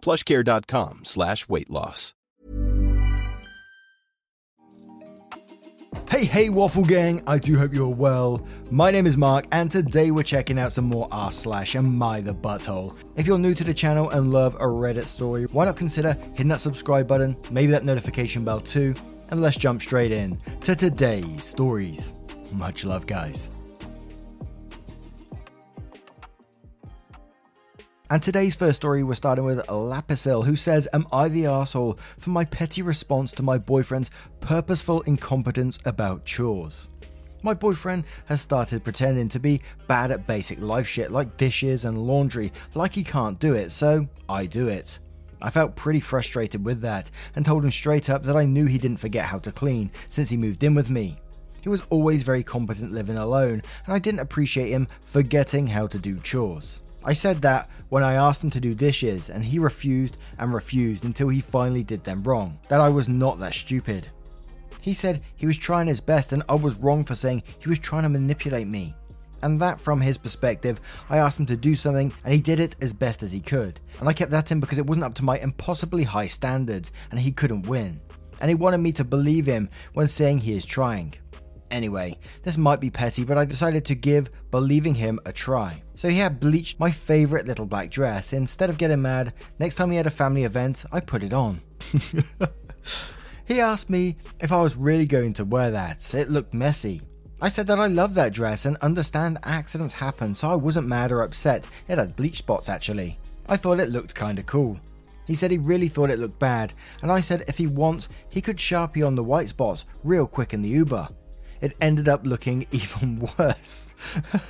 plushcare.com slash weight loss. Hey, hey, Waffle Gang, I do hope you're well. My name is Mark, and today we're checking out some more r slash and my the butthole. If you're new to the channel and love a Reddit story, why not consider hitting that subscribe button, maybe that notification bell too, and let's jump straight in to today's stories. Much love, guys. And today's first story, we're starting with Lapisil, who says, Am I the asshole for my petty response to my boyfriend's purposeful incompetence about chores? My boyfriend has started pretending to be bad at basic life shit like dishes and laundry, like he can't do it, so I do it. I felt pretty frustrated with that and told him straight up that I knew he didn't forget how to clean since he moved in with me. He was always very competent living alone, and I didn't appreciate him forgetting how to do chores. I said that when I asked him to do dishes, and he refused and refused until he finally did them wrong, that I was not that stupid. He said he was trying his best, and I was wrong for saying he was trying to manipulate me. And that, from his perspective, I asked him to do something, and he did it as best as he could. And I kept that in because it wasn't up to my impossibly high standards, and he couldn't win. And he wanted me to believe him when saying he is trying. Anyway, this might be petty, but I decided to give believing him a try. So he had bleached my favourite little black dress. Instead of getting mad, next time he had a family event, I put it on. he asked me if I was really going to wear that. It looked messy. I said that I love that dress and understand accidents happen, so I wasn't mad or upset. It had bleach spots actually. I thought it looked kinda cool. He said he really thought it looked bad, and I said if he wants, he could sharpie on the white spots real quick in the Uber. It ended up looking even worse.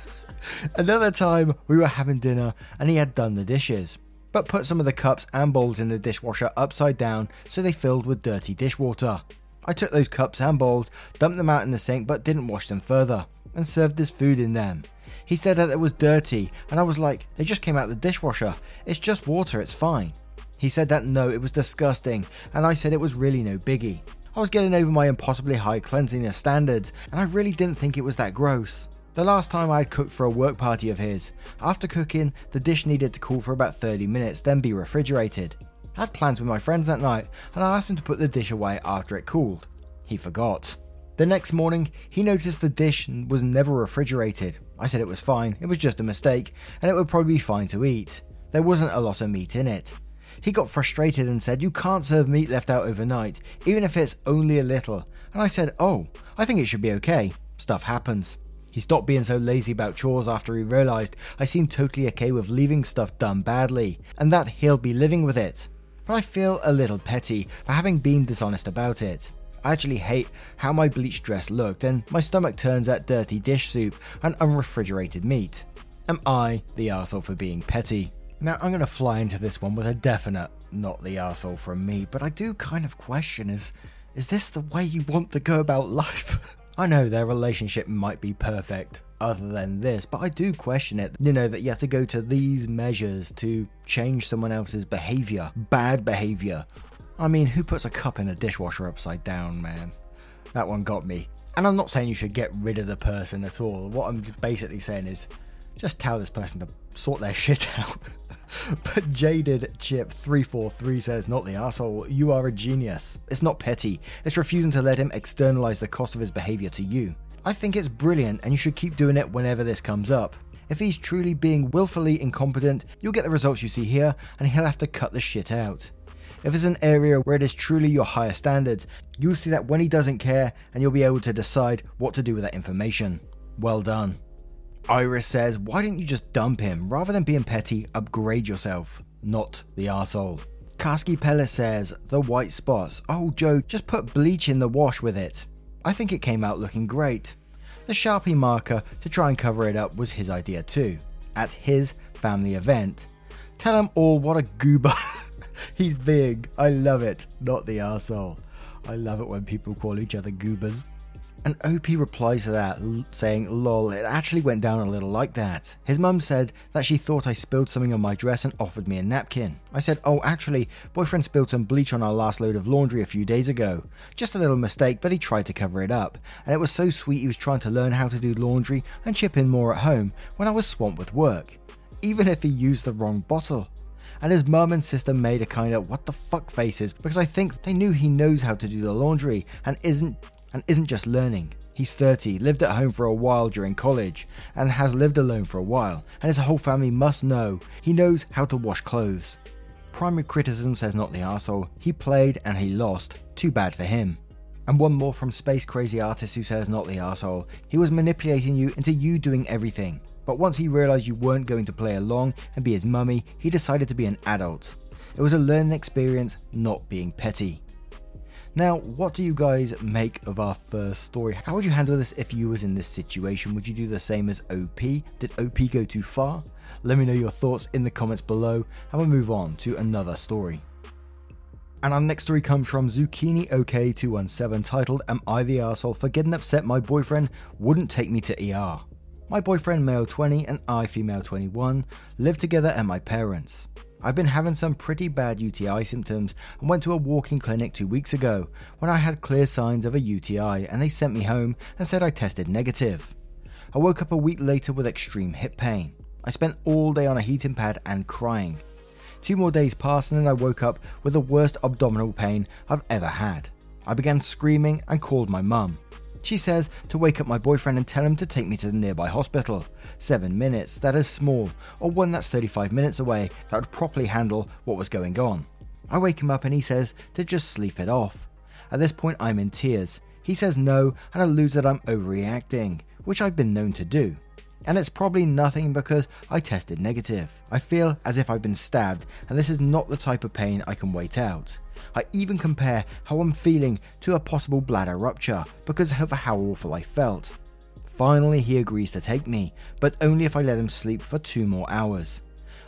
Another time, we were having dinner and he had done the dishes, but put some of the cups and bowls in the dishwasher upside down so they filled with dirty dishwater. I took those cups and bowls, dumped them out in the sink, but didn't wash them further, and served his food in them. He said that it was dirty, and I was like, they just came out of the dishwasher. It's just water, it's fine. He said that no, it was disgusting, and I said it was really no biggie. I was getting over my impossibly high cleanliness standards, and I really didn't think it was that gross. The last time I had cooked for a work party of his, after cooking, the dish needed to cool for about 30 minutes, then be refrigerated. I had plans with my friends that night, and I asked him to put the dish away after it cooled. He forgot. The next morning, he noticed the dish was never refrigerated. I said it was fine, it was just a mistake, and it would probably be fine to eat. There wasn't a lot of meat in it. He got frustrated and said, You can't serve meat left out overnight, even if it's only a little. And I said, Oh, I think it should be okay. Stuff happens. He stopped being so lazy about chores after he realised I seemed totally okay with leaving stuff done badly, and that he'll be living with it. But I feel a little petty for having been dishonest about it. I actually hate how my bleached dress looked, and my stomach turns at dirty dish soup and unrefrigerated meat. Am I the arsehole for being petty? Now, I'm going to fly into this one with a definite not the arsehole from me, but I do kind of question is, is this the way you want to go about life? I know their relationship might be perfect other than this, but I do question it. You know, that you have to go to these measures to change someone else's behavior, bad behavior. I mean, who puts a cup in a dishwasher upside down, man? That one got me. And I'm not saying you should get rid of the person at all. What I'm basically saying is just tell this person to sort their shit out. but Jaded Chip 343 says, Not the asshole, you are a genius. It's not petty, it's refusing to let him externalize the cost of his behavior to you. I think it's brilliant and you should keep doing it whenever this comes up. If he's truly being willfully incompetent, you'll get the results you see here and he'll have to cut the shit out. If it's an area where it is truly your higher standards, you'll see that when he doesn't care and you'll be able to decide what to do with that information. Well done. Iris says, Why didn't you just dump him? Rather than being petty, upgrade yourself. Not the asshole. Karski Pella says, The white spots. Oh, Joe, just put bleach in the wash with it. I think it came out looking great. The Sharpie marker to try and cover it up was his idea too. At his family event. Tell them all what a goober. He's big. I love it. Not the arsehole. I love it when people call each other goobers. And OP replies to that, saying, lol, it actually went down a little like that. His mum said that she thought I spilled something on my dress and offered me a napkin. I said, oh, actually, boyfriend spilled some bleach on our last load of laundry a few days ago. Just a little mistake, but he tried to cover it up. And it was so sweet he was trying to learn how to do laundry and chip in more at home when I was swamped with work. Even if he used the wrong bottle and his mum and sister made a kind of what the fuck faces because I think they knew he knows how to do the laundry and isn't and isn't just learning. He's 30, lived at home for a while during college, and has lived alone for a while, and his whole family must know he knows how to wash clothes. Primary criticism says not the arsehole. He played and he lost. Too bad for him. And one more from Space Crazy Artist who says not the arsehole. He was manipulating you into you doing everything. But once he realised you weren't going to play along and be his mummy, he decided to be an adult. It was a learning experience, not being petty. Now, what do you guys make of our first story? How would you handle this if you was in this situation? Would you do the same as OP? Did OP go too far? Let me know your thoughts in the comments below and we'll move on to another story. And our next story comes from Zucchini OK217 titled Am I the Asshole for getting upset my boyfriend wouldn't take me to ER? My boyfriend, male 20, and I, female 21, live together at my parents'. I've been having some pretty bad UTI symptoms and went to a walking clinic two weeks ago when I had clear signs of a UTI and they sent me home and said I tested negative. I woke up a week later with extreme hip pain. I spent all day on a heating pad and crying. Two more days passed and then I woke up with the worst abdominal pain I've ever had. I began screaming and called my mum. She says to wake up my boyfriend and tell him to take me to the nearby hospital. Seven minutes, that is small, or one that's 35 minutes away that would properly handle what was going on. I wake him up and he says to just sleep it off. At this point, I'm in tears. He says no and alludes that I'm overreacting, which I've been known to do. And it's probably nothing because I tested negative. I feel as if I've been stabbed, and this is not the type of pain I can wait out. I even compare how I'm feeling to a possible bladder rupture because of how awful I felt. Finally, he agrees to take me, but only if I let him sleep for two more hours.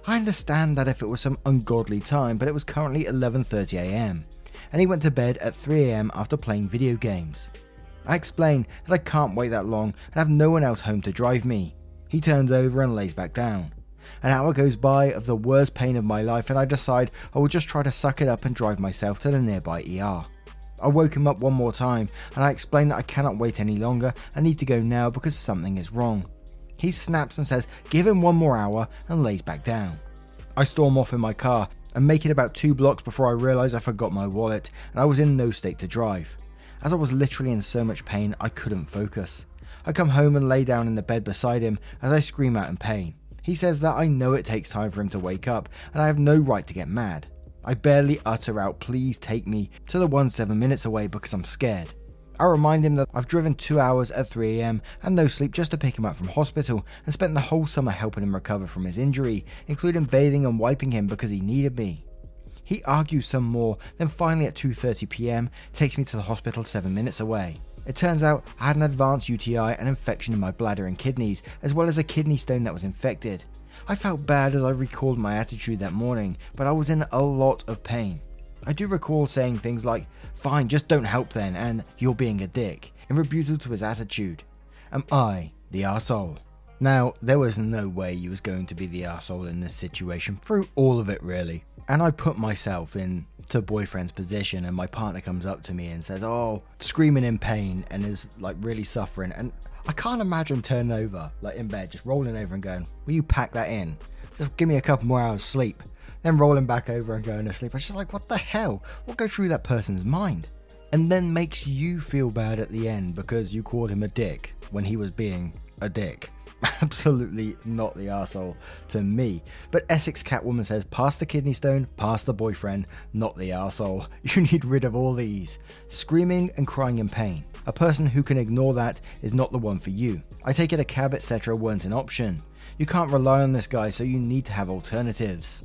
I understand that if it was some ungodly time, but it was currently 11.30am, and he went to bed at 3am after playing video games. I explain that I can't wait that long and have no one else home to drive me. He turns over and lays back down. An hour goes by of the worst pain of my life, and I decide I will just try to suck it up and drive myself to the nearby ER. I woke him up one more time, and I explain that I cannot wait any longer and need to go now because something is wrong. He snaps and says, Give him one more hour, and lays back down. I storm off in my car and make it about two blocks before I realise I forgot my wallet and I was in no state to drive. As I was literally in so much pain, I couldn't focus. I come home and lay down in the bed beside him as I scream out in pain. He says that I know it takes time for him to wake up, and I have no right to get mad. I barely utter out, please take me to the one seven minutes away because I'm scared. I remind him that I've driven two hours at 3am and no sleep just to pick him up from hospital and spent the whole summer helping him recover from his injury, including bathing and wiping him because he needed me. He argues some more, then finally at 2.30pm takes me to the hospital 7 minutes away. It turns out I had an advanced UTI and infection in my bladder and kidneys, as well as a kidney stone that was infected. I felt bad as I recalled my attitude that morning, but I was in a lot of pain. I do recall saying things like, fine, just don't help then, and you're being a dick, in rebuttal to his attitude. Am I the arsehole? Now, there was no way you was going to be the arsehole in this situation, through all of it really. And I put myself in to boyfriend's position and my partner comes up to me and says, Oh, screaming in pain and is like really suffering. And I can't imagine turning over, like in bed, just rolling over and going, Will you pack that in? Just give me a couple more hours sleep. Then rolling back over and going to sleep. I was just like, What the hell? What goes through that person's mind? And then makes you feel bad at the end because you called him a dick when he was being a dick. Absolutely not the asshole to me. But Essex Catwoman says, pass the kidney stone, pass the boyfriend, not the asshole. You need rid of all these. Screaming and crying in pain. A person who can ignore that is not the one for you. I take it a cab, etc. weren't an option. You can't rely on this guy, so you need to have alternatives.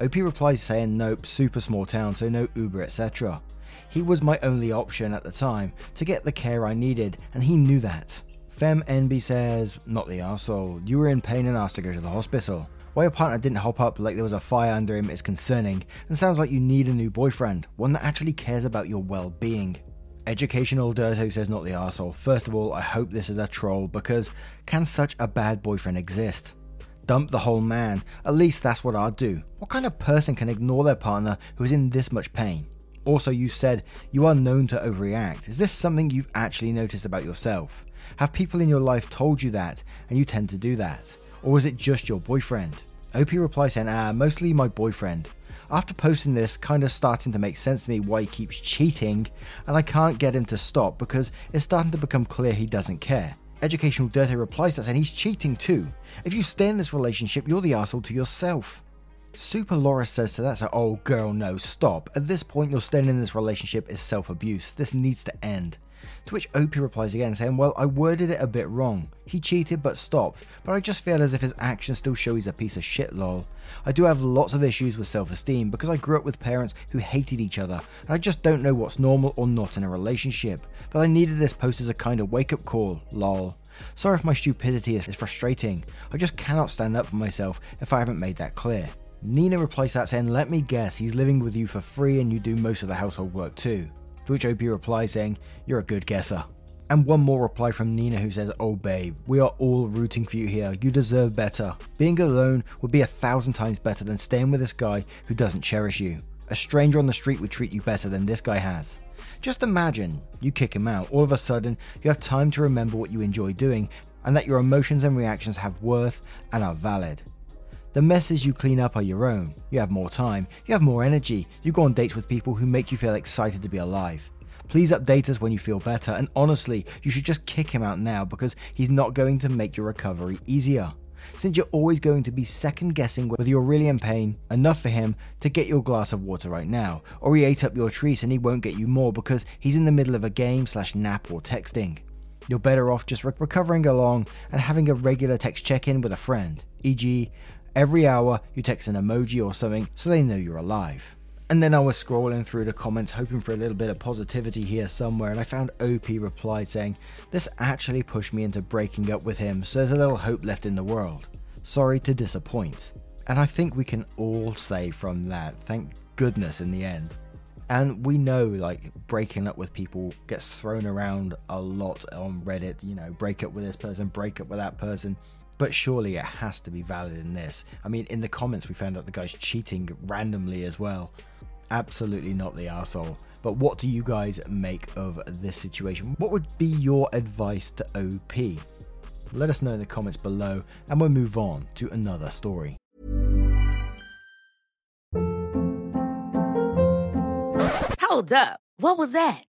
OP replies saying, nope, super small town, so no Uber, etc. He was my only option at the time to get the care I needed, and he knew that. Fem NB says, Not the arsehole. You were in pain and asked to go to the hospital. Why your partner didn't hop up like there was a fire under him is concerning, and sounds like you need a new boyfriend, one that actually cares about your well being. Educational Dirto says not the arsehole. First of all, I hope this is a troll because can such a bad boyfriend exist? Dump the whole man. At least that's what I'd do. What kind of person can ignore their partner who is in this much pain? Also, you said you are known to overreact. Is this something you've actually noticed about yourself? Have people in your life told you that and you tend to do that? Or is it just your boyfriend? OP replies saying, ah, mostly my boyfriend. After posting this, kind of starting to make sense to me why he keeps cheating, and I can't get him to stop because it's starting to become clear he doesn't care. Educational Dirty replies that saying he's cheating too. If you stay in this relationship, you're the asshole to yourself. Super Laura says to that, so, oh girl, no, stop. At this point, you're staying in this relationship is self abuse. This needs to end. To which Opie replies again, saying, Well, I worded it a bit wrong. He cheated but stopped, but I just feel as if his actions still show he's a piece of shit, lol. I do have lots of issues with self esteem because I grew up with parents who hated each other, and I just don't know what's normal or not in a relationship. But I needed this post as a kind of wake up call, lol. Sorry if my stupidity is frustrating. I just cannot stand up for myself if I haven't made that clear. Nina replies that saying, Let me guess, he's living with you for free and you do most of the household work too. To which OP replies saying, You're a good guesser. And one more reply from Nina who says, Oh babe, we are all rooting for you here. You deserve better. Being alone would be a thousand times better than staying with this guy who doesn't cherish you. A stranger on the street would treat you better than this guy has. Just imagine you kick him out. All of a sudden, you have time to remember what you enjoy doing and that your emotions and reactions have worth and are valid. The messes you clean up are your own. You have more time, you have more energy, you go on dates with people who make you feel excited to be alive. Please update us when you feel better, and honestly, you should just kick him out now because he's not going to make your recovery easier. Since you're always going to be second guessing whether you're really in pain, enough for him to get your glass of water right now, or he ate up your treat and he won't get you more because he's in the middle of a game slash nap or texting. You're better off just re- recovering along and having a regular text check in with a friend, e.g., Every hour, you text an emoji or something so they know you're alive. And then I was scrolling through the comments hoping for a little bit of positivity here somewhere, and I found OP replied saying, This actually pushed me into breaking up with him, so there's a little hope left in the world. Sorry to disappoint. And I think we can all say from that, thank goodness in the end. And we know like breaking up with people gets thrown around a lot on Reddit, you know, break up with this person, break up with that person. But surely it has to be valid in this. I mean, in the comments, we found out the guy's cheating randomly as well. Absolutely not the asshole. But what do you guys make of this situation? What would be your advice to OP? Let us know in the comments below, and we'll move on to another story. Hold up. What was that?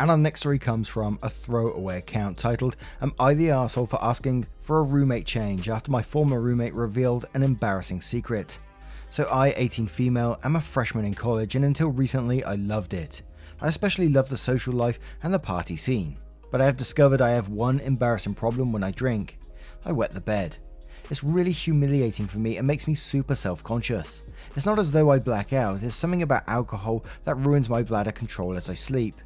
And our next story comes from a throwaway account titled Am I the asshole for asking for a roommate change after my former roommate revealed an embarrassing secret? So, I, 18 female, am a freshman in college, and until recently, I loved it. I especially love the social life and the party scene. But I have discovered I have one embarrassing problem when I drink I wet the bed. It's really humiliating for me and makes me super self conscious. It's not as though I black out, it's something about alcohol that ruins my bladder control as I sleep.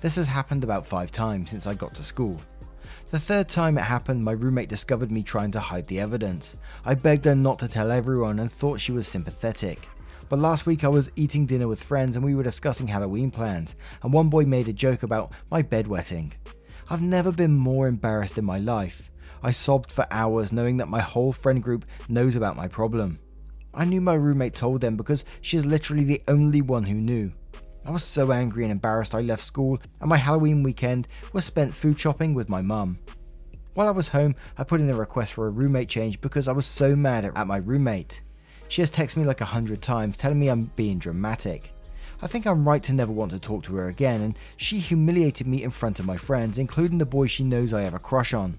This has happened about five times since I got to school. The third time it happened, my roommate discovered me trying to hide the evidence. I begged her not to tell everyone and thought she was sympathetic. But last week I was eating dinner with friends and we were discussing Halloween plans, and one boy made a joke about my bedwetting. I've never been more embarrassed in my life. I sobbed for hours knowing that my whole friend group knows about my problem. I knew my roommate told them because she is literally the only one who knew. I was so angry and embarrassed I left school, and my Halloween weekend was spent food shopping with my mum. While I was home, I put in a request for a roommate change because I was so mad at my roommate. She has texted me like a hundred times telling me I'm being dramatic. I think I'm right to never want to talk to her again, and she humiliated me in front of my friends, including the boy she knows I have a crush on.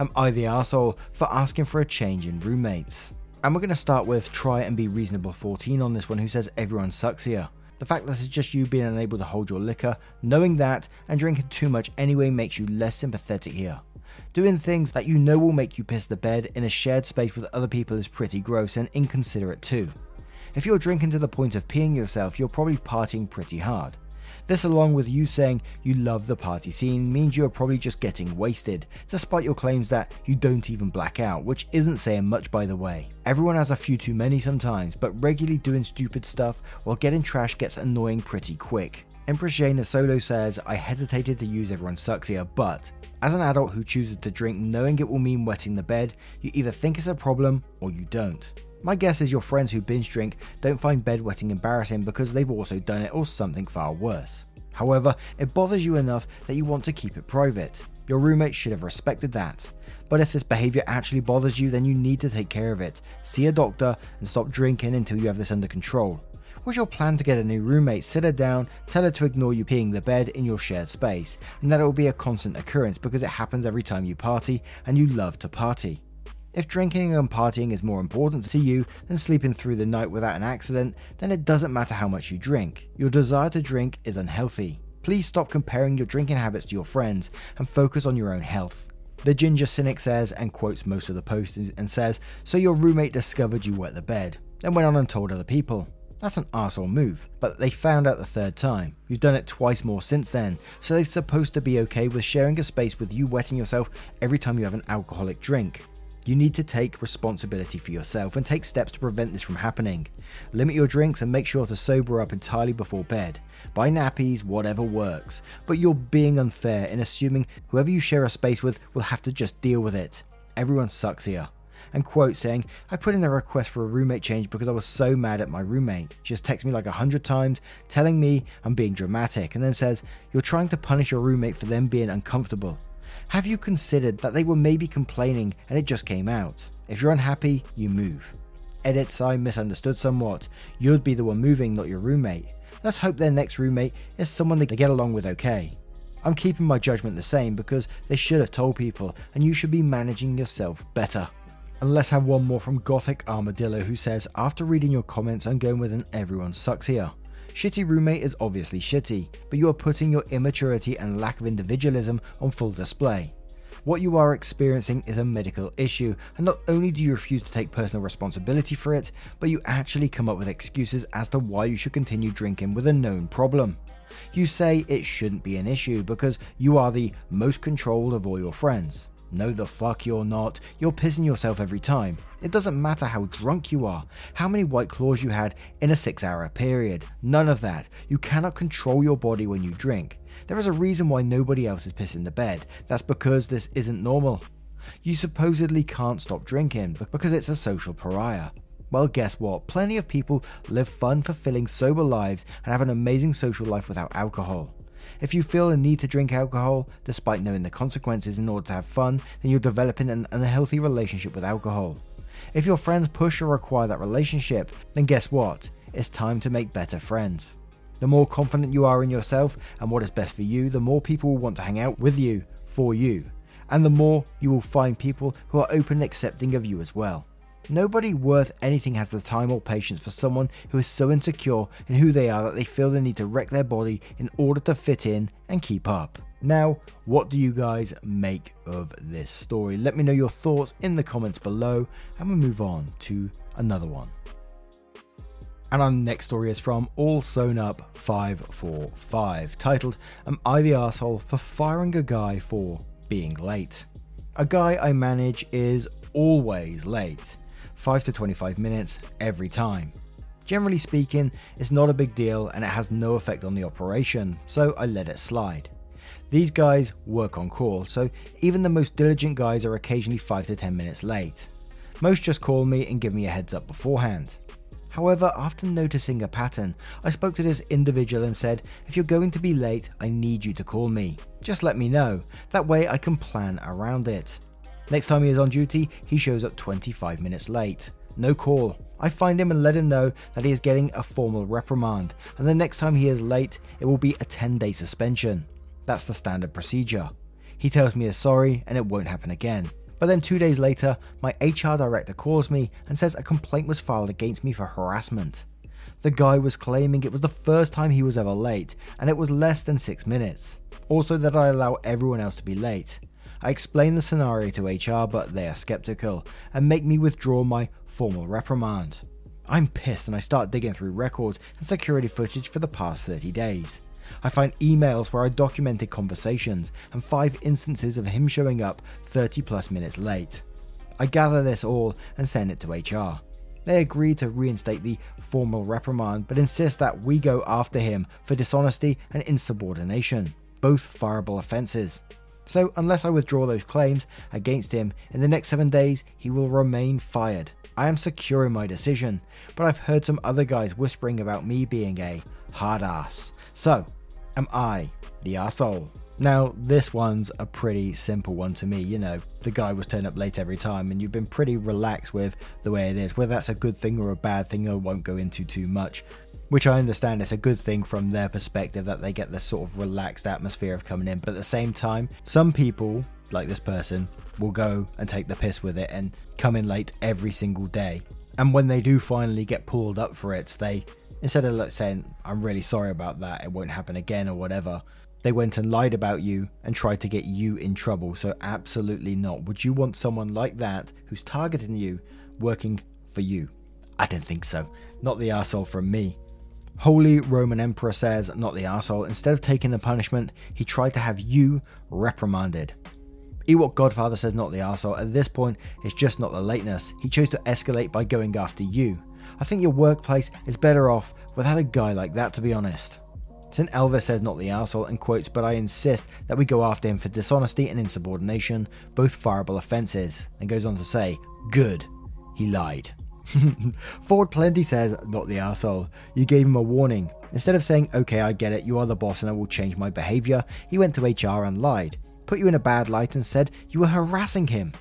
Am I the asshole for asking for a change in roommates? And we're going to start with Try and Be Reasonable 14 on this one, who says everyone sucks here. The fact that it's just you being unable to hold your liquor, knowing that, and drinking too much anyway makes you less sympathetic here. Doing things that you know will make you piss the bed in a shared space with other people is pretty gross and inconsiderate too. If you're drinking to the point of peeing yourself, you're probably partying pretty hard. This, along with you saying you love the party scene, means you are probably just getting wasted, despite your claims that you don't even black out, which isn't saying much by the way. Everyone has a few too many sometimes, but regularly doing stupid stuff while getting trash gets annoying pretty quick. Empress Jane Solo says, I hesitated to use everyone sucks here, but as an adult who chooses to drink knowing it will mean wetting the bed, you either think it's a problem or you don't. My guess is your friends who binge drink don't find bedwetting embarrassing because they've also done it or something far worse. However, it bothers you enough that you want to keep it private. Your roommate should have respected that. But if this behavior actually bothers you, then you need to take care of it. See a doctor and stop drinking until you have this under control. What's your plan to get a new roommate? Sit her down, tell her to ignore you peeing the bed in your shared space, and that it will be a constant occurrence because it happens every time you party and you love to party. If drinking and partying is more important to you than sleeping through the night without an accident, then it doesn't matter how much you drink. Your desire to drink is unhealthy. Please stop comparing your drinking habits to your friends and focus on your own health. The Ginger Cynic says, and quotes most of the posts, and says, So your roommate discovered you wet the bed, then went on and told other people. That's an arsehole move, but they found out the third time. You've done it twice more since then, so they're supposed to be okay with sharing a space with you wetting yourself every time you have an alcoholic drink. You need to take responsibility for yourself and take steps to prevent this from happening. Limit your drinks and make sure to sober up entirely before bed. Buy nappies, whatever works. But you're being unfair in assuming whoever you share a space with will have to just deal with it. Everyone sucks here. And quote saying, I put in a request for a roommate change because I was so mad at my roommate. She just texts me like a hundred times, telling me I'm being dramatic, and then says, You're trying to punish your roommate for them being uncomfortable. Have you considered that they were maybe complaining and it just came out? If you're unhappy, you move. Edits, I misunderstood somewhat. You'd be the one moving, not your roommate. Let's hope their next roommate is someone they get along with okay. I'm keeping my judgment the same because they should have told people, and you should be managing yourself better. And let's have one more from Gothic Armadillo who says, After reading your comments, I'm going with an everyone sucks here. Shitty roommate is obviously shitty, but you are putting your immaturity and lack of individualism on full display. What you are experiencing is a medical issue, and not only do you refuse to take personal responsibility for it, but you actually come up with excuses as to why you should continue drinking with a known problem. You say it shouldn't be an issue because you are the most controlled of all your friends. No, the fuck you're not. You're pissing yourself every time. It doesn't matter how drunk you are, how many white claws you had in a six hour period. None of that. You cannot control your body when you drink. There is a reason why nobody else is pissing the bed. That's because this isn't normal. You supposedly can't stop drinking because it's a social pariah. Well, guess what? Plenty of people live fun, fulfilling, sober lives and have an amazing social life without alcohol. If you feel a need to drink alcohol, despite knowing the consequences in order to have fun, then you're developing an unhealthy relationship with alcohol. If your friends push or require that relationship, then guess what? It's time to make better friends. The more confident you are in yourself and what is best for you, the more people will want to hang out with you, for you, and the more you will find people who are open and accepting of you as well. Nobody worth anything has the time or patience for someone who is so insecure in who they are that they feel the need to wreck their body in order to fit in and keep up. Now, what do you guys make of this story? Let me know your thoughts in the comments below, and we'll move on to another one. And our next story is from All Sewn Up 545, titled Am I the Asshole for Firing a Guy for Being Late? A guy I manage is always late. 5 to 25 minutes every time. Generally speaking, it's not a big deal and it has no effect on the operation, so I let it slide. These guys work on call, so even the most diligent guys are occasionally 5 to 10 minutes late. Most just call me and give me a heads up beforehand. However, after noticing a pattern, I spoke to this individual and said, If you're going to be late, I need you to call me. Just let me know. That way I can plan around it. Next time he is on duty, he shows up 25 minutes late. No call. I find him and let him know that he is getting a formal reprimand, and the next time he is late, it will be a 10 day suspension. That's the standard procedure. He tells me he's sorry and it won't happen again. But then two days later, my HR director calls me and says a complaint was filed against me for harassment. The guy was claiming it was the first time he was ever late, and it was less than six minutes. Also, that I allow everyone else to be late. I explain the scenario to HR, but they are skeptical and make me withdraw my formal reprimand. I'm pissed and I start digging through records and security footage for the past 30 days. I find emails where I documented conversations and five instances of him showing up 30 plus minutes late. I gather this all and send it to HR. They agree to reinstate the formal reprimand but insist that we go after him for dishonesty and insubordination, both fireable offences. So, unless I withdraw those claims against him in the next seven days, he will remain fired. I am secure in my decision, but I've heard some other guys whispering about me being a hard ass. So, am I the asshole? Now, this one's a pretty simple one to me. You know, the guy was turned up late every time, and you've been pretty relaxed with the way it is. Whether that's a good thing or a bad thing, I won't go into too much. Which I understand is a good thing from their perspective that they get this sort of relaxed atmosphere of coming in. But at the same time, some people, like this person, will go and take the piss with it and come in late every single day. And when they do finally get pulled up for it, they instead of like saying, I'm really sorry about that, it won't happen again or whatever, they went and lied about you and tried to get you in trouble. So, absolutely not. Would you want someone like that who's targeting you working for you? I don't think so. Not the asshole from me. Holy Roman Emperor says, not the asshole. Instead of taking the punishment, he tried to have you reprimanded. Ewok Godfather says, not the asshole. At this point, it's just not the lateness. He chose to escalate by going after you. I think your workplace is better off without a guy like that, to be honest. St. Elvis says not the arsehole and quotes, but I insist that we go after him for dishonesty and insubordination, both fireable offences, and goes on to say, good, he lied. Ford Plenty says, not the arsehole. You gave him a warning. Instead of saying, okay, I get it, you are the boss and I will change my behaviour, he went to HR and lied, put you in a bad light and said you were harassing him.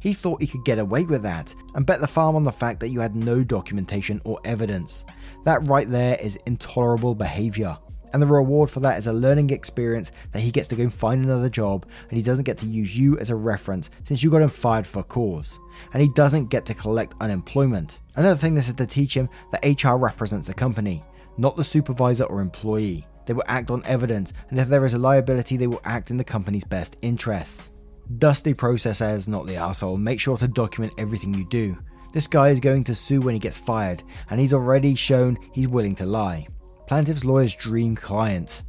He thought he could get away with that and bet the farm on the fact that you had no documentation or evidence. That right there is intolerable behaviour. And the reward for that is a learning experience that he gets to go and find another job, and he doesn't get to use you as a reference since you got him fired for cause. And he doesn't get to collect unemployment. Another thing this is to teach him that HR represents the company, not the supervisor or employee. They will act on evidence, and if there is a liability, they will act in the company's best interests. Dusty processes, not the asshole. Make sure to document everything you do. This guy is going to sue when he gets fired, and he's already shown he's willing to lie. Plaintiff's lawyer's dream client.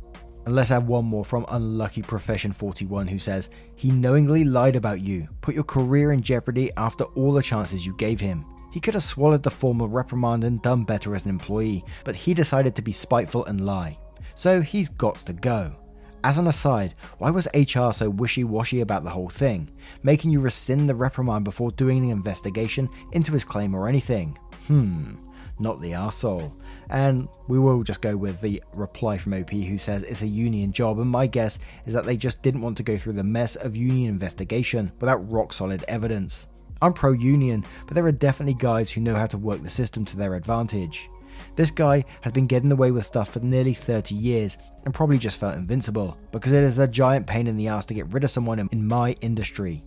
And let's have one more from Unlucky Profession 41 who says, He knowingly lied about you, put your career in jeopardy after all the chances you gave him. He could have swallowed the formal reprimand and done better as an employee, but he decided to be spiteful and lie. So he's got to go. As an aside, why was HR so wishy washy about the whole thing, making you rescind the reprimand before doing an investigation into his claim or anything? Hmm, not the arsehole. And we will just go with the reply from OP who says it's a union job, and my guess is that they just didn't want to go through the mess of union investigation without rock solid evidence. I'm pro union, but there are definitely guys who know how to work the system to their advantage. This guy has been getting away with stuff for nearly 30 years and probably just felt invincible because it is a giant pain in the ass to get rid of someone in my industry.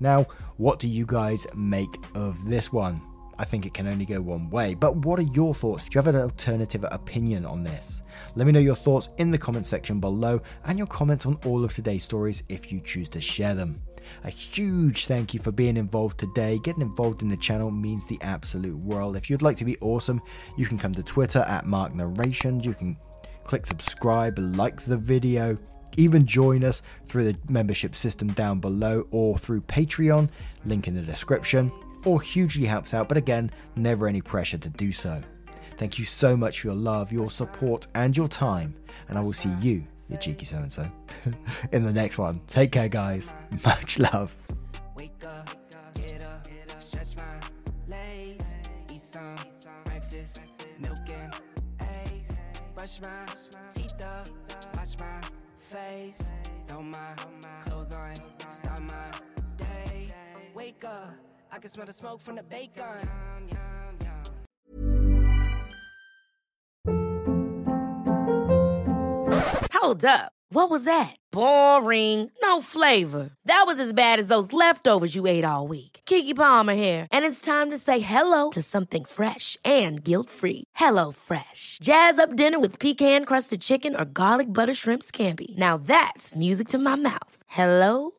Now, what do you guys make of this one? I think it can only go one way. But what are your thoughts? Do you have an alternative opinion on this? Let me know your thoughts in the comment section below and your comments on all of today's stories if you choose to share them. A huge thank you for being involved today. Getting involved in the channel means the absolute world. If you'd like to be awesome, you can come to Twitter at Mark Narrations. You can click subscribe, like the video, even join us through the membership system down below or through Patreon, link in the description or hugely helps out, but again, never any pressure to do so. Thank you so much for your love, your support, and your time, and I will see you, you cheeky so and so, in the next one. Take care, guys. Much love. Face. Throw my clothes on, start my day. Wake up, I can smell the smoke from the bacon. Hold up. What was that? Boring. No flavor. That was as bad as those leftovers you ate all week. Keke Palmer here, and it's time to say hello to something fresh and guilt-free. Hello Fresh. Jazz up dinner with pecan-crusted chicken or garlic butter shrimp scampi. Now that's music to my mouth. Hello